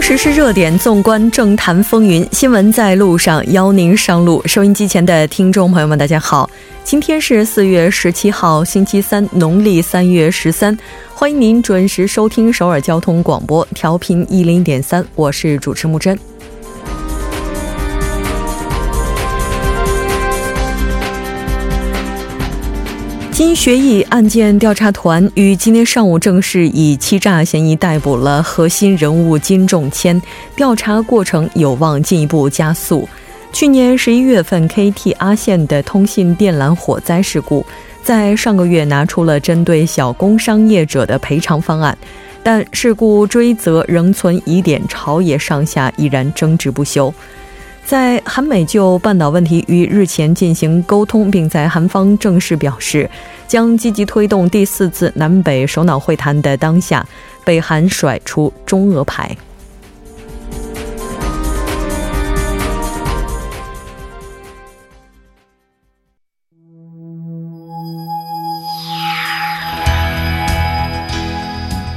实时事热点，纵观政坛风云，新闻在路上，邀您上路。收音机前的听众朋友们，大家好，今天是四月十七号，星期三，农历三月十三，欢迎您准时收听首尔交通广播，调频一零点三，我是主持木真。金学义案件调查团于今天上午正式以欺诈嫌疑逮捕了核心人物金仲谦，调查过程有望进一步加速。去年十一月份，KT 阿线的通信电缆火灾事故，在上个月拿出了针对小工商业者的赔偿方案，但事故追责仍存疑点，朝野上下依然争执不休。在韩美就半岛问题于日前进行沟通，并在韩方正式表示将积极推动第四次南北首脑会谈的当下，北韩甩出中俄牌。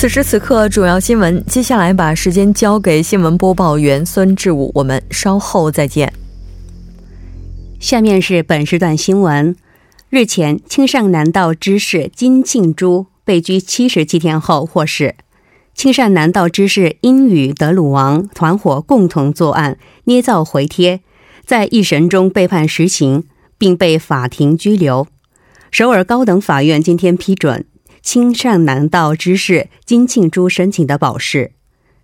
此时此刻，主要新闻。接下来把时间交给新闻播报员孙志武，我们稍后再见。下面是本时段新闻。日前，青善南道知事金庆珠被拘七十七天后获释。青善南道知事因与德鲁王团伙共同作案，捏造回帖，在一审中被判实刑，并被法庭拘留。首尔高等法院今天批准。清善南道知事金庆珠申请的保释，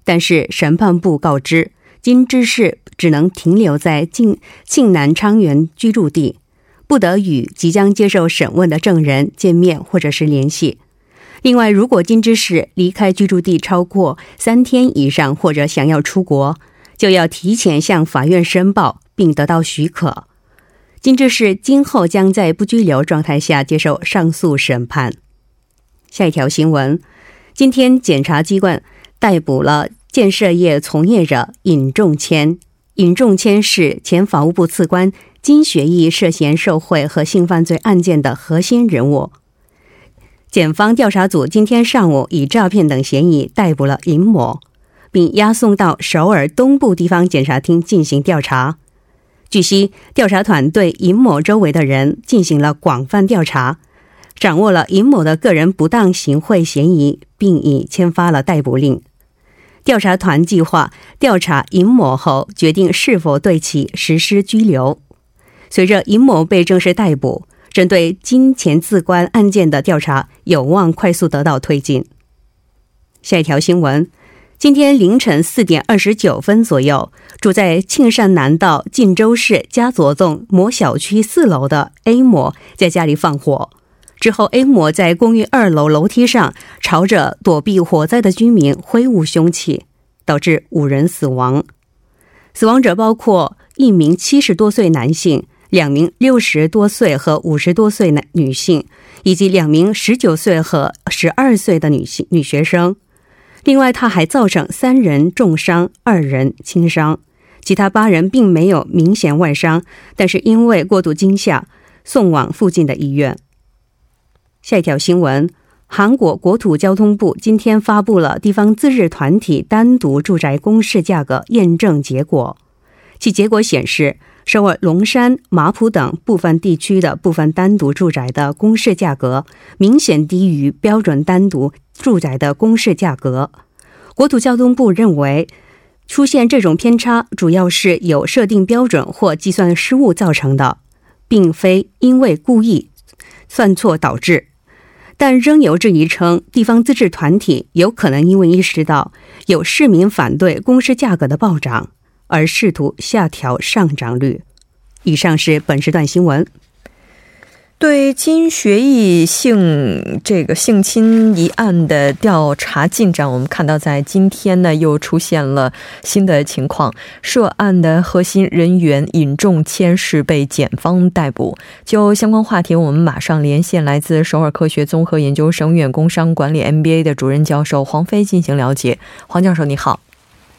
但是审判部告知金知事只能停留在庆庆南昌原居住地，不得与即将接受审问的证人见面或者是联系。另外，如果金知事离开居住地超过三天以上，或者想要出国，就要提前向法院申报并得到许可。金知事今后将在不拘留状态下接受上诉审判。下一条新闻，今天检察机关逮捕了建设业从业者尹仲谦。尹仲谦是前法务部次官金学义涉嫌受贿和性犯罪案件的核心人物。检方调查组今天上午以诈骗等嫌疑逮捕了尹某，并押送到首尔东部地方检察厅进行调查。据悉，调查团对尹某周围的人进行了广泛调查。掌握了尹某的个人不当行贿嫌疑，并已签发了逮捕令。调查团计划调查尹某后，决定是否对其实施拘留。随着尹某被正式逮捕，针对金钱自关案件的调查有望快速得到推进。下一条新闻：今天凌晨四点二十九分左右，住在庆善南道晋州市嘉佐纵某小区四楼的 A 某在家里放火。之后，A 某在公寓二楼楼梯上朝着躲避火灾的居民挥舞凶器，导致五人死亡。死亡者包括一名七十多岁男性、两名六十多岁和五十多岁男女性，以及两名十九岁和十二岁的女性女学生。另外，他还造成三人重伤，二人轻伤，其他八人并没有明显外伤，但是因为过度惊吓，送往附近的医院。下一条新闻：韩国国土交通部今天发布了地方自治团体单独住宅公示价格验证结果。其结果显示，首尔龙山、马浦等部分地区的部分单独住宅的公示价格明显低于标准单独住宅的公示价格。国土交通部认为，出现这种偏差主要是有设定标准或计算失误造成的，并非因为故意算错导致。但仍有质疑称，地方自治团体有可能因为意识到有市民反对公示价格的暴涨，而试图下调上涨率。以上是本时段新闻。对金学义性这个性侵一案的调查进展，我们看到在今天呢又出现了新的情况，涉案的核心人员尹仲谦是被检方逮捕。就相关话题，我们马上连线来自首尔科学综合研究生院工商管理 MBA 的主任教授黄飞进行了解。黄教授，你好。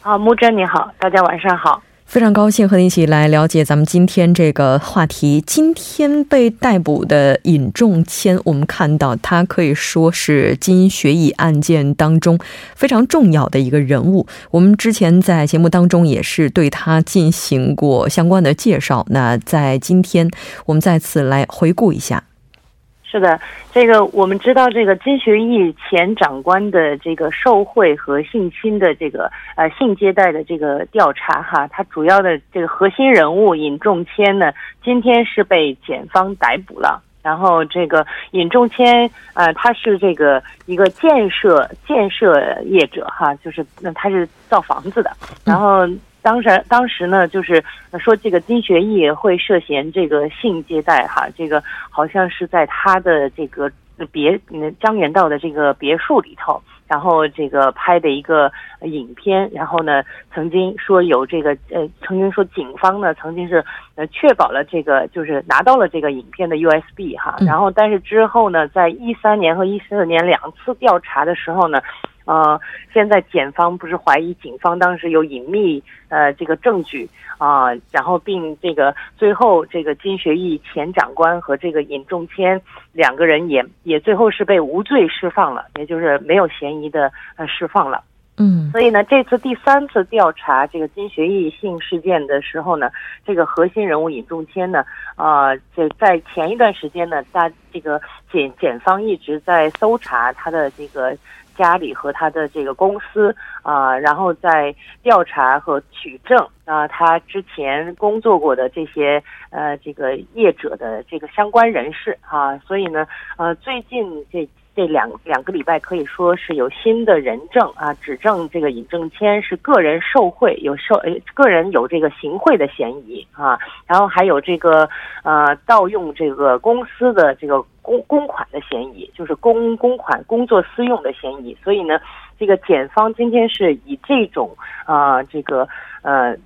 啊，木真你好，大家晚上好。非常高兴和你一起来了解咱们今天这个话题。今天被逮捕的尹仲谦，我们看到他可以说是金学义案件当中非常重要的一个人物。我们之前在节目当中也是对他进行过相关的介绍。那在今天，我们再次来回顾一下。是的，这个我们知道，这个金学义前长官的这个受贿和性侵的这个呃性接待的这个调查哈，他主要的这个核心人物尹仲谦呢，今天是被检方逮捕了。然后这个尹仲谦呃，他是这个一个建设建设业者哈，就是那他是造房子的，然后。当时，当时呢，就是说这个金学义会涉嫌这个性接待，哈，这个好像是在他的这个别江原道的这个别墅里头，然后这个拍的一个影片，然后呢，曾经说有这个呃，曾经说警方呢曾经是呃确保了这个就是拿到了这个影片的 USB 哈，然后但是之后呢，在一三年和一四年两次调查的时候呢。呃，现在检方不是怀疑警方当时有隐秘呃这个证据啊，然后并这个最后这个金学义前长官和这个尹仲谦两个人也也最后是被无罪释放了，也就是没有嫌疑的呃释放了。嗯，所以呢，这次第三次调查这个金学义性事件的时候呢，这个核心人物尹仲谦呢，啊，这在前一段时间呢，大这个检检方一直在搜查他的这个。家里和他的这个公司啊，然后在调查和取证啊，他之前工作过的这些呃这个业者的这个相关人士啊，所以呢呃最近这。这两两个礼拜可以说是有新的人证啊，指证这个尹正谦是个人受贿，有受呃个人有这个行贿的嫌疑啊，然后还有这个呃盗用这个公司的这个公公款的嫌疑，就是公公款工作私用的嫌疑。所以呢，这个检方今天是以这种啊这个呃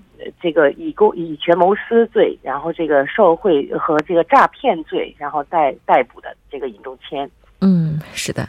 这个以公以权谋私罪，然后这个受贿和这个诈骗罪，然后逮逮捕的这个尹仲谦。嗯，是的，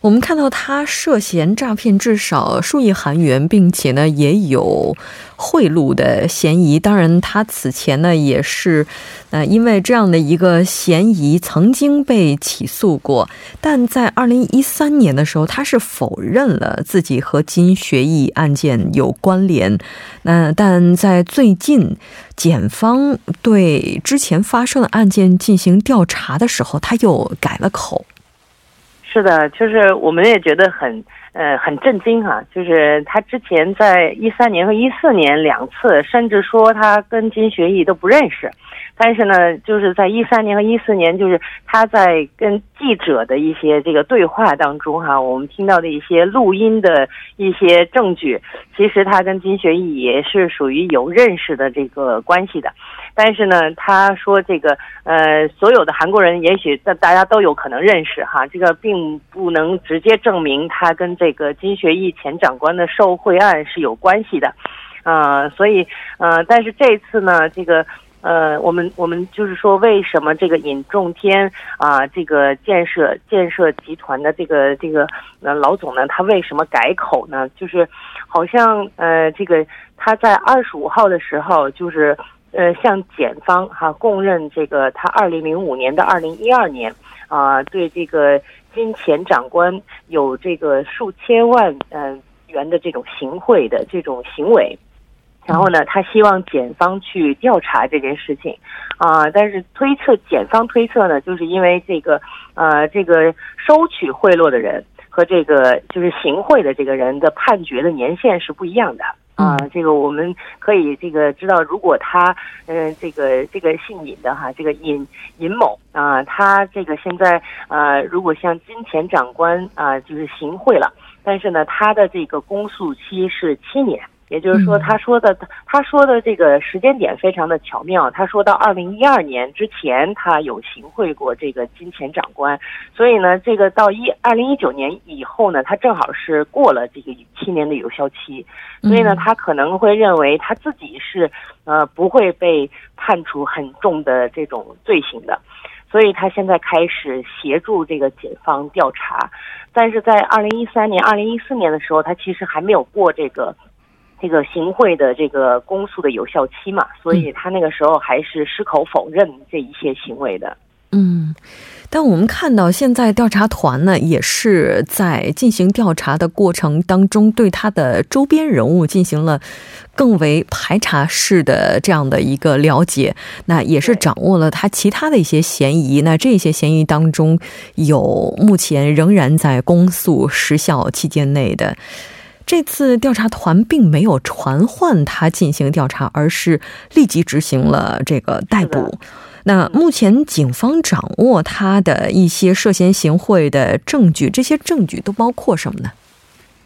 我们看到他涉嫌诈骗至少数亿韩元，并且呢也有贿赂的嫌疑。当然，他此前呢也是呃因为这样的一个嫌疑曾经被起诉过，但在二零一三年的时候，他是否认了自己和金学义案件有关联。那但在最近，检方对之前发生的案件进行调查的时候，他又改了口。是的，就是我们也觉得很呃很震惊哈，就是他之前在一三年和一四年两次，甚至说他跟金学义都不认识。但是呢，就是在一三年和一四年，就是他在跟记者的一些这个对话当中，哈，我们听到的一些录音的一些证据，其实他跟金学义也是属于有认识的这个关系的。但是呢，他说这个呃，所有的韩国人也许大大家都有可能认识哈，这个并不能直接证明他跟这个金学义前长官的受贿案是有关系的，啊，所以呃，但是这次呢，这个。呃，我们我们就是说，为什么这个尹仲天啊，这个建设建设集团的这个这个呃老总呢，他为什么改口呢？就是好像呃，这个他在二十五号的时候，就是呃向检方哈供认这个他二零零五年到二零一二年啊，对这个金钱长官有这个数千万嗯元的这种行贿的这种行为。然后呢，他希望检方去调查这件事情，啊，但是推测检方推测呢，就是因为这个，呃，这个收取贿赂的人和这个就是行贿的这个人的判决的年限是不一样的，啊，这个我们可以这个知道，如果他，嗯，这个这个姓尹的哈，这个尹尹某啊，他这个现在呃，如果向金钱长官啊，就是行贿了，但是呢，他的这个公诉期是七年。也就是说，他说的他说的这个时间点非常的巧妙。他说到二零一二年之前，他有行贿过这个金钱长官，所以呢，这个到一二零一九年以后呢，他正好是过了这个七年的有效期，所以呢，他可能会认为他自己是呃不会被判处很重的这种罪行的，所以他现在开始协助这个检方调查。但是在二零一三年、二零一四年的时候，他其实还没有过这个。这个行贿的这个公诉的有效期嘛，所以他那个时候还是矢口否认这一些行为的。嗯，但我们看到现在调查团呢，也是在进行调查的过程当中，对他的周边人物进行了更为排查式的这样的一个了解。那也是掌握了他其他的一些嫌疑。那这些嫌疑当中有目前仍然在公诉时效期间内的。这次调查团并没有传唤他进行调查，而是立即执行了这个逮捕。那目前警方掌握他的一些涉嫌行贿的证据，这些证据都包括什么呢？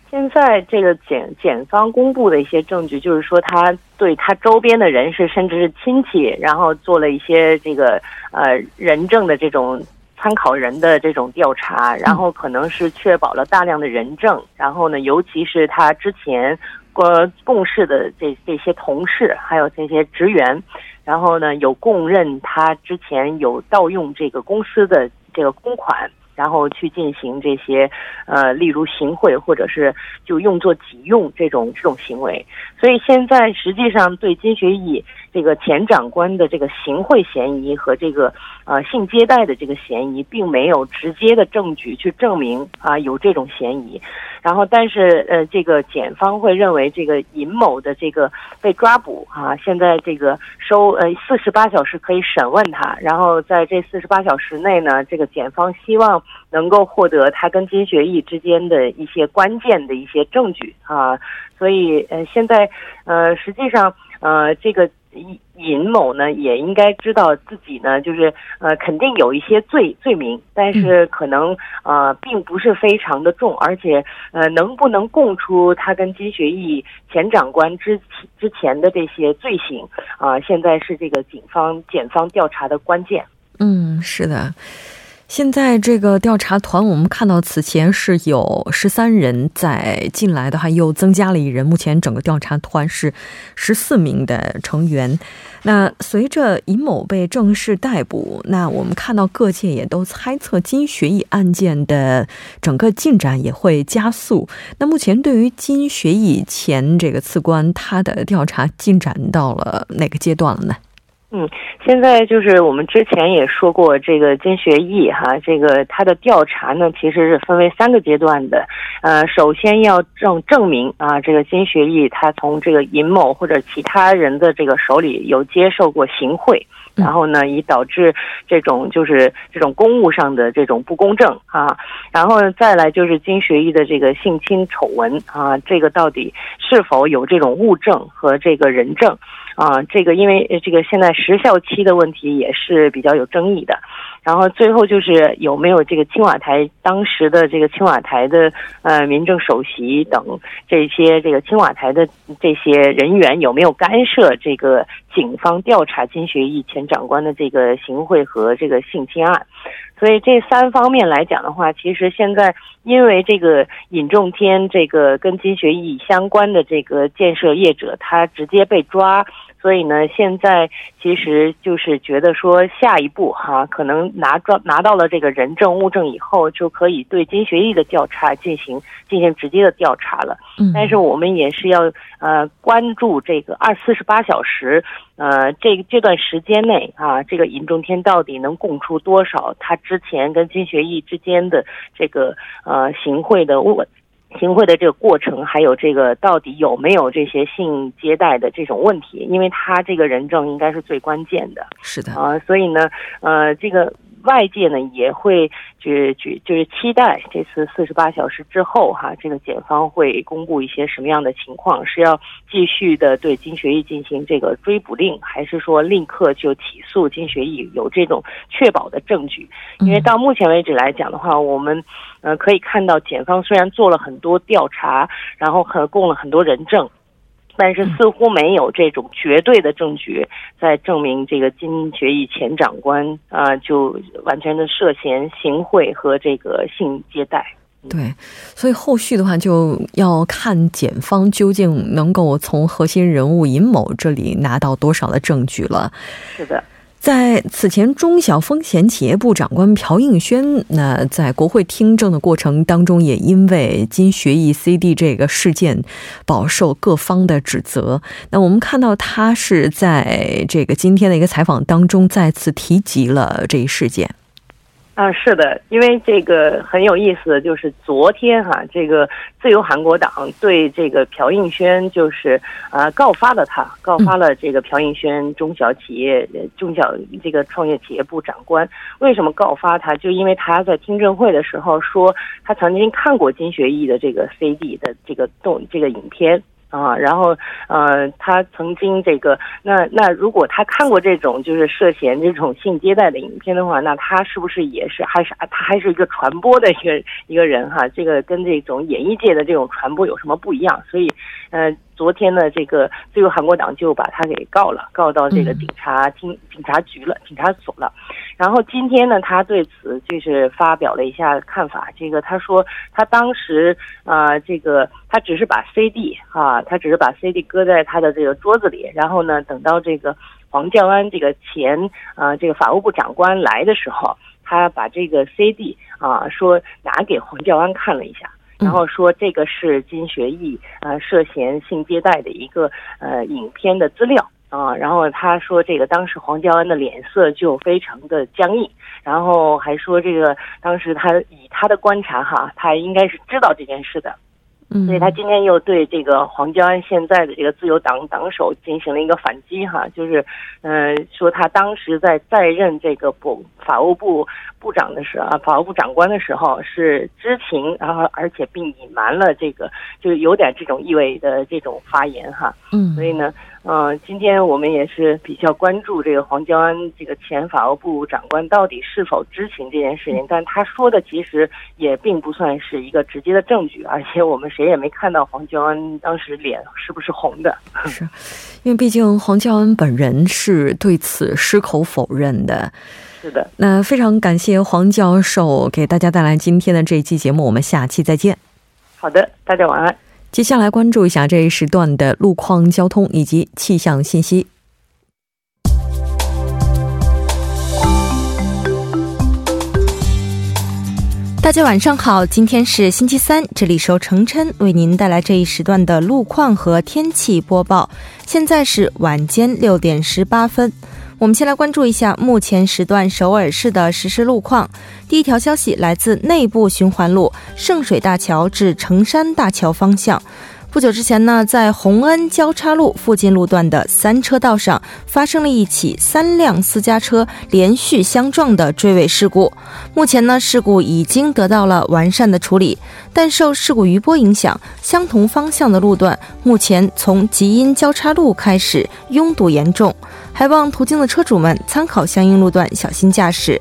现在这个检检方公布的一些证据，就是说他对他周边的人士，甚至是亲戚，然后做了一些这个呃人证的这种。参考人的这种调查，然后可能是确保了大量的人证，然后呢，尤其是他之前过共事的这这些同事，还有这些职员，然后呢，有供认他之前有盗用这个公司的这个公款。然后去进行这些，呃，例如行贿或者是就用作己用这种这种行为。所以现在实际上对金学义这个前长官的这个行贿嫌疑和这个呃性接待的这个嫌疑，并没有直接的证据去证明啊有这种嫌疑。然后，但是呃，这个检方会认为这个尹某的这个被抓捕啊，现在这个收呃四十八小时可以审问他，然后在这四十八小时内呢，这个检方希望能够获得他跟金学义之间的一些关键的一些证据啊，所以呃，现在呃，实际上呃，这个。尹尹某呢，也应该知道自己呢，就是呃，肯定有一些罪罪名，但是可能呃，并不是非常的重，而且呃，能不能供出他跟金学义前长官之之前的这些罪行啊？现在是这个警方检方调查的关键。嗯，是的。现在这个调查团，我们看到此前是有十三人在进来的，话又增加了一人。目前整个调查团是十四名的成员。那随着尹某被正式逮捕，那我们看到各界也都猜测金学义案件的整个进展也会加速。那目前对于金学义前这个次官，他的调查进展到了哪个阶段了呢？嗯，现在就是我们之前也说过，这个金学义哈，这个他的调查呢，其实是分为三个阶段的。呃，首先要证证明啊，这个金学义他从这个尹某或者其他人的这个手里有接受过行贿，然后呢，以导致这种就是这种公务上的这种不公正啊。然后再来就是金学义的这个性侵丑闻啊，这个到底是否有这种物证和这个人证？啊，这个因为这个现在时效期的问题也是比较有争议的，然后最后就是有没有这个青瓦台当时的这个青瓦台的呃民政首席等这些这个青瓦台的这些人员有没有干涉这个警方调查金学义前长官的这个行贿和这个性侵案？所以这三方面来讲的话，其实现在因为这个尹仲天这个跟金学义相关的这个建设业者，他直接被抓。所以呢，现在其实就是觉得说，下一步哈，可能拿抓拿到了这个人证物证以后，就可以对金学义的调查进行进行直接的调查了。嗯，但是我们也是要呃关注这个二四十八小时，呃，这这段时间内啊，这个尹仲天到底能供出多少他之前跟金学义之间的这个呃行贿的物。行贿的这个过程，还有这个到底有没有这些性接待的这种问题？因为他这个人证应该是最关键的。是的啊，所以呢，呃，这个。外界呢也会就是就是期待这次四十八小时之后哈，这个检方会公布一些什么样的情况？是要继续的对金学义进行这个追捕令，还是说立刻就起诉金学义？有这种确保的证据？因为到目前为止来讲的话，我们呃可以看到，检方虽然做了很多调查，然后和供了很多人证。但是似乎没有这种绝对的证据在证明这个金学义前长官啊就完全的涉嫌行贿和这个性接待。对，所以后续的话就要看检方究竟能够从核心人物尹某这里拿到多少的证据了。是的。在此前，中小风险企业部长官朴应轩，那在国会听证的过程当中，也因为金学义 CD 这个事件，饱受各方的指责。那我们看到，他是在这个今天的一个采访当中，再次提及了这一事件。啊，是的，因为这个很有意思，就是昨天哈，这个自由韩国党对这个朴应轩就是啊告发了他，告发了这个朴应轩中小企业中小这个创业企业部长官。为什么告发他？就因为他在听证会的时候说，他曾经看过金学义的这个 CD 的这个动这个影片。啊，然后，呃，他曾经这个，那那如果他看过这种就是涉嫌这种性接待的影片的话，那他是不是也是还是他还是一个传播的一个一个人哈？这个跟这种演艺界的这种传播有什么不一样？所以，呃。昨天呢，这个自由韩国党就把他给告了，告到这个警察厅、警察局了、警察所了。然后今天呢，他对此就是发表了一下看法。这个他说，他当时啊，这个他只是把 CD 啊，他只是把 CD 搁在他的这个桌子里。然后呢，等到这个黄教安这个前啊这个法务部长官来的时候，他把这个 CD 啊说拿给黄教安看了一下。然后说这个是金学义呃涉嫌性接待的一个呃影片的资料。啊，然后他说这个当时黄教恩的脸色就非常的僵硬，然后还说这个当时他以他的观察哈，他应该是知道这件事的。所以他今天又对这个黄教安现在的这个自由党党首进行了一个反击哈，就是，嗯，说他当时在在任这个部法务部部长的时候啊，法务部长官的时候是知情，然后而且并隐瞒了这个，就是有点这种意味的这种发言哈。嗯，所以呢。嗯，今天我们也是比较关注这个黄教安这个前法务部长官到底是否知情这件事情，但他说的其实也并不算是一个直接的证据，而且我们谁也没看到黄教安当时脸是不是红的。是，因为毕竟黄教安本人是对此矢口否认的。是的，那非常感谢黄教授给大家带来今天的这一期节目，我们下期再见。好的，大家晚安。接下来关注一下这一时段的路况、交通以及气象信息。大家晚上好，今天是星期三，这里是程琛为您带来这一时段的路况和天气播报。现在是晚间六点十八分。我们先来关注一下目前时段首尔市的实时路况。第一条消息来自内部循环路圣水大桥至成山大桥方向。不久之前呢，在洪恩交叉路附近路段的三车道上发生了一起三辆私家车连续相撞的追尾事故。目前呢，事故已经得到了完善的处理，但受事故余波影响，相同方向的路段目前从吉阴交叉路开始拥堵严重，还望途经的车主们参考相应路段，小心驾驶。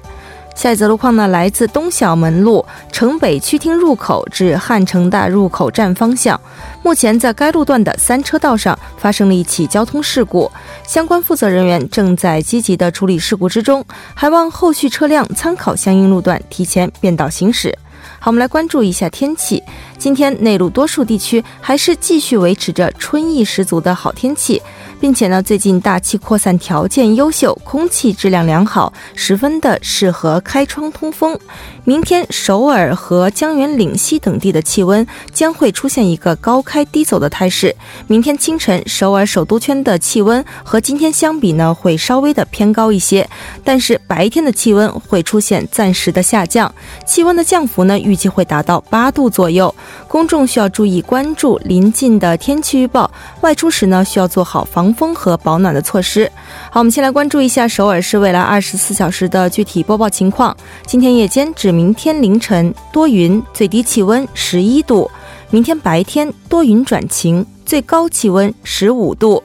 下一则路况呢，来自东小门路城北区厅入口至汉城大入口站方向。目前在该路段的三车道上发生了一起交通事故，相关负责人员正在积极的处理事故之中，还望后续车辆参考相应路段提前变道行驶。好，我们来关注一下天气。今天内陆多数地区还是继续维持着春意十足的好天气。并且呢，最近大气扩散条件优秀，空气质量良好，十分的适合开窗通风。明天首尔和江原岭西等地的气温将会出现一个高开低走的态势。明天清晨首尔首都圈的气温和今天相比呢，会稍微的偏高一些，但是白天的气温会出现暂时的下降，气温的降幅呢，预计会达到八度左右。公众需要注意关注临近的天气预报，外出时呢，需要做好防。风和保暖的措施。好，我们先来关注一下首尔市未来二十四小时的具体播报情况。今天夜间至明天凌晨多云，最低气温十一度；明天白天多云转晴，最高气温十五度。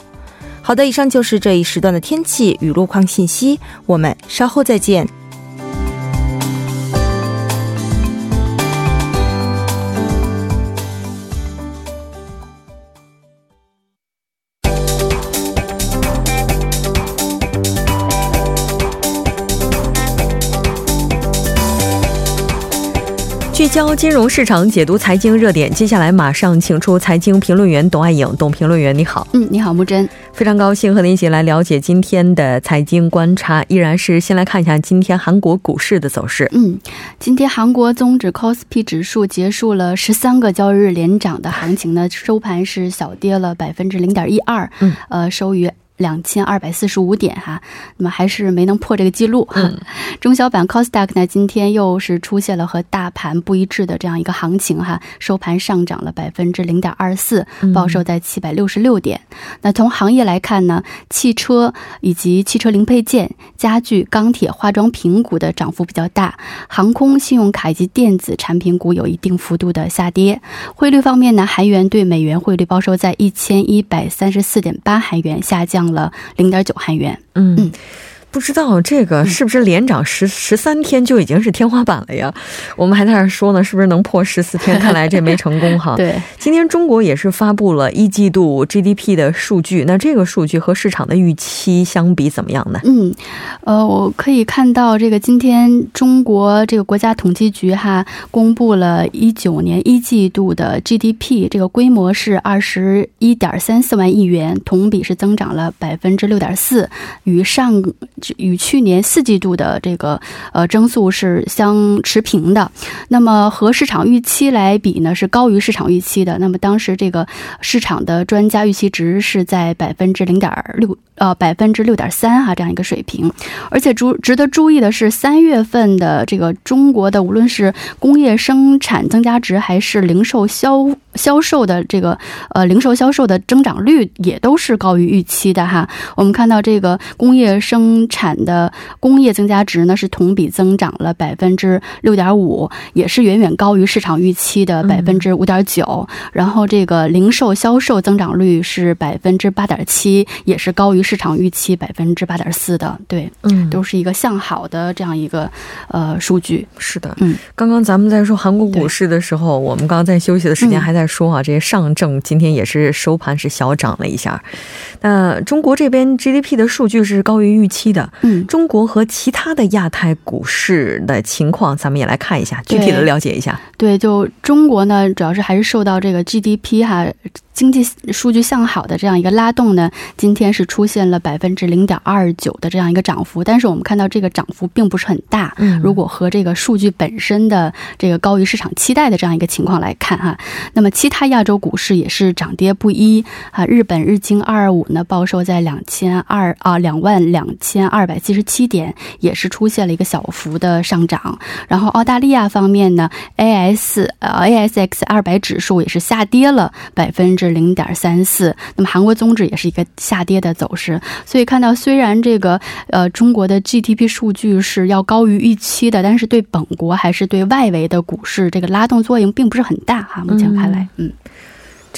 好的，以上就是这一时段的天气与路况信息。我们稍后再见。焦金融市场，解读财经热点。接下来马上请出财经评论员董爱颖，董评论员你好。嗯，你好，木真。非常高兴和您一起来了解今天的财经观察。依然是先来看一下今天韩国股市的走势。嗯，今天韩国综指 KOSPI 指数结束了十三个交易日连涨的行情呢，收盘是小跌了百分之零点一二。嗯，呃，收于。两千二百四十五点哈，那么还是没能破这个记录。嗯，中小板 c o s d a q 呢，今天又是出现了和大盘不一致的这样一个行情哈，收盘上涨了百分之零点二四，报收在七百六十六点。那从行业来看呢，汽车以及汽车零配件、家具、钢铁、化妆品股的涨幅比较大，航空、信用卡以及电子产品股有一定幅度的下跌。汇率方面呢，韩元对美元汇率报收在一千一百三十四点八韩元，下降。了零点九韩元，嗯。不知道这个是不是连涨十十三天就已经是天花板了呀？我们还在那说呢，是不是能破十四天？看来这没成功哈。对，今天中国也是发布了一季度 GDP 的数据，那这个数据和市场的预期相比怎么样呢？嗯，呃，我可以看到这个今天中国这个国家统计局哈公布了一九年一季度的 GDP，这个规模是二十一点三四万亿元，同比是增长了百分之六点四，与上。与去年四季度的这个呃增速是相持平的，那么和市场预期来比呢，是高于市场预期的。那么当时这个市场的专家预期值是在百分之零点六。呃，百分之六点三哈，这样一个水平，而且注值得注意的是，三月份的这个中国的无论是工业生产增加值，还是零售销销售的这个呃零售销售的增长率，也都是高于预期的哈。我们看到这个工业生产的工业增加值呢，是同比增长了百分之六点五，也是远远高于市场预期的百分之五点九。然后这个零售销售增长率是百分之八点七，也是高于。市场预期百分之八点四的，对，嗯，都是一个向好的这样一个呃数据。是的，嗯，刚刚咱们在说韩国股市的时候，我们刚刚在休息的时间还在说啊，这些上证今天也是收盘是小涨了一下。那中国这边 GDP 的数据是高于预期的，嗯，中国和其他的亚太股市的情况，咱们也来看一下，具体的了解一下。对，就中国呢，主要是还是受到这个 GDP 哈。经济数据向好的这样一个拉动呢，今天是出现了百分之零点二九的这样一个涨幅，但是我们看到这个涨幅并不是很大。嗯，如果和这个数据本身的这个高于市场期待的这样一个情况来看哈，那么其他亚洲股市也是涨跌不一啊。日本日经二二五呢报收在两千二啊两万两千二百七十七点，也是出现了一个小幅的上涨。然后澳大利亚方面呢，A S 呃 A S X 二百指数也是下跌了百分之。零点三四，那么韩国综指也是一个下跌的走势，所以看到虽然这个呃中国的 GDP 数据是要高于预期的，但是对本国还是对外围的股市这个拉动作用并不是很大哈。目前看来，嗯。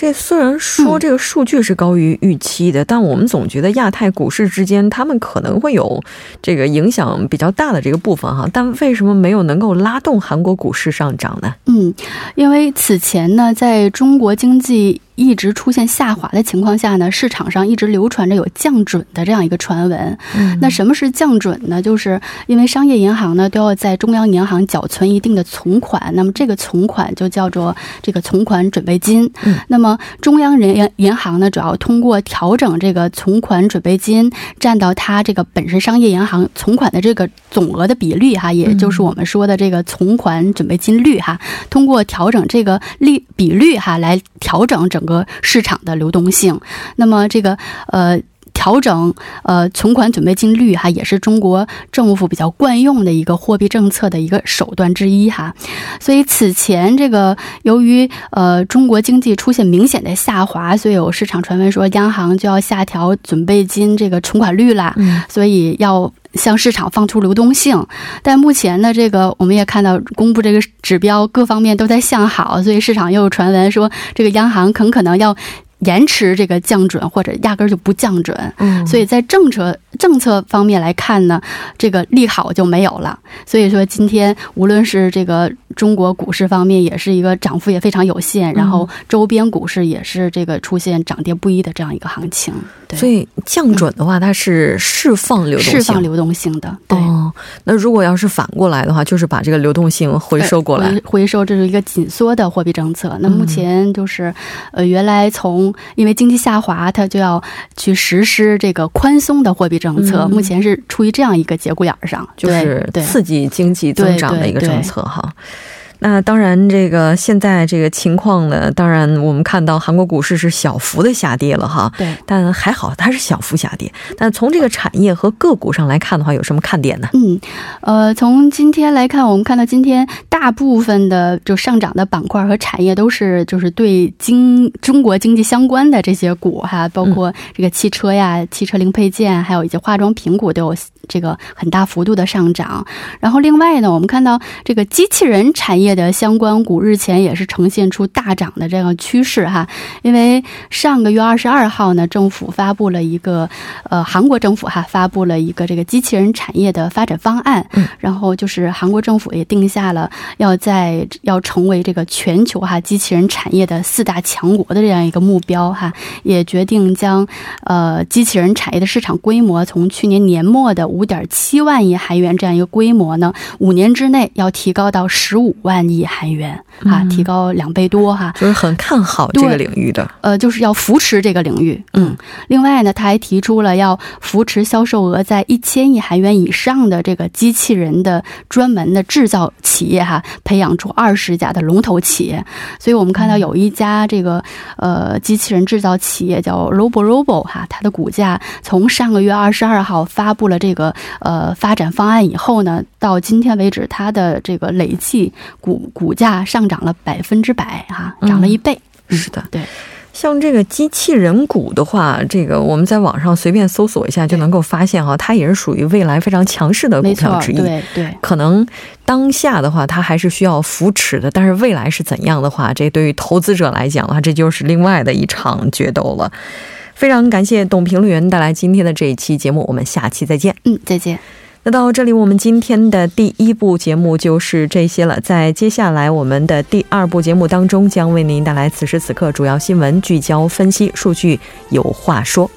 这虽然说这个数据是高于预期的，但我们总觉得亚太股市之间他们可能会有这个影响比较大的这个部分哈。但为什么没有能够拉动韩国股市上涨呢？嗯，因为此前呢，在中国经济。一直出现下滑的情况下呢，市场上一直流传着有降准的这样一个传闻。那什么是降准呢？就是因为商业银行呢都要在中央银行缴存一定的存款，那么这个存款就叫做这个存款准备金。那么中央人银行呢主要通过调整这个存款准备金占到它这个本身商业银行存款的这个总额的比率哈，也就是我们说的这个存款准备金率哈，通过调整这个利比率哈来调整整。和市场的流动性，那么这个呃调整呃存款准备金率哈，也是中国政府比较惯用的一个货币政策的一个手段之一哈。所以此前这个由于呃中国经济出现明显的下滑，所以有市场传闻说央行就要下调准备金这个存款率啦，所以要。向市场放出流动性，但目前呢，这个我们也看到公布这个指标，各方面都在向好，所以市场又有传闻说，这个央行很可能要延迟这个降准，或者压根儿就不降准。嗯，所以在政策政策方面来看呢，这个利好就没有了。所以说今天无论是这个中国股市方面，也是一个涨幅也非常有限，然后周边股市也是这个出现涨跌不一的这样一个行情。对，所以降准的话，它是释放流动性，释放流动性的。对，哦，那如果要是反过来的话，就是把这个流动性回收过来。回回收，这是一个紧缩的货币政策。那目前就是，呃，原来从因为经济下滑，它就要去实施这个宽松的货币政策。嗯目前是处于这样一个节骨眼儿上，就是刺激经济增长的一个政策哈。那当然，这个现在这个情况呢，当然我们看到韩国股市是小幅的下跌了哈，对。但还好它是小幅下跌。但从这个产业和个股上来看的话，有什么看点呢？嗯，呃，从今天来看，我们看到今天大部分的就上涨的板块和产业都是就是对经中国经济相关的这些股哈，包括这个汽车呀、汽车零配件，还有一些化妆品股都有这个很大幅度的上涨。然后另外呢，我们看到这个机器人产业的相关股日前也是呈现出大涨的这样趋势哈，因为上个月二十二号呢，政府发布了一个呃，韩国政府哈发布了一个这个机器人产业的发展方案，嗯。然后就是韩国政府也定下了要在要成为这个全球哈机器人产业的四大强国的这样一个目标哈，也决定将呃机器人产业的市场规模从去年年末的五点七万亿韩元这样一个规模呢，五年之内要提高到十五万万亿韩元。啊，嗯提高两倍多哈。就是很看好这个领域的。呃，就是要扶持这个领域。嗯，另外呢，他还提出了要扶持销售额在一千亿韩元以上的这个机器人的专门的制造企业哈，培养出二十家的龙头企业。所以我们看到有一家这个呃机器人制造企业叫 Robo Robo 哈，它的股价从上个月二十二号发布了这个呃发展方案以后呢，到今天为止，它的这个累计股股价上涨了百分之百哈，涨了一倍。是的，对。像这个机器人股的话，这个我们在网上随便搜索一下就能够发现哈，它也是属于未来非常强势的股，票之一。对对，可能当下的话，它还是需要扶持的，但是未来是怎样的话，这对于投资者来讲的话，这就是另外的一场决斗了。非常感谢董评论员带来今天的这一期节目，我们下期再见。嗯，再见。那到这里，我们今天的第一部节目就是这些了。在接下来我们的第二部节目当中，将为您带来此时此刻主要新闻聚焦分析，数据有话说。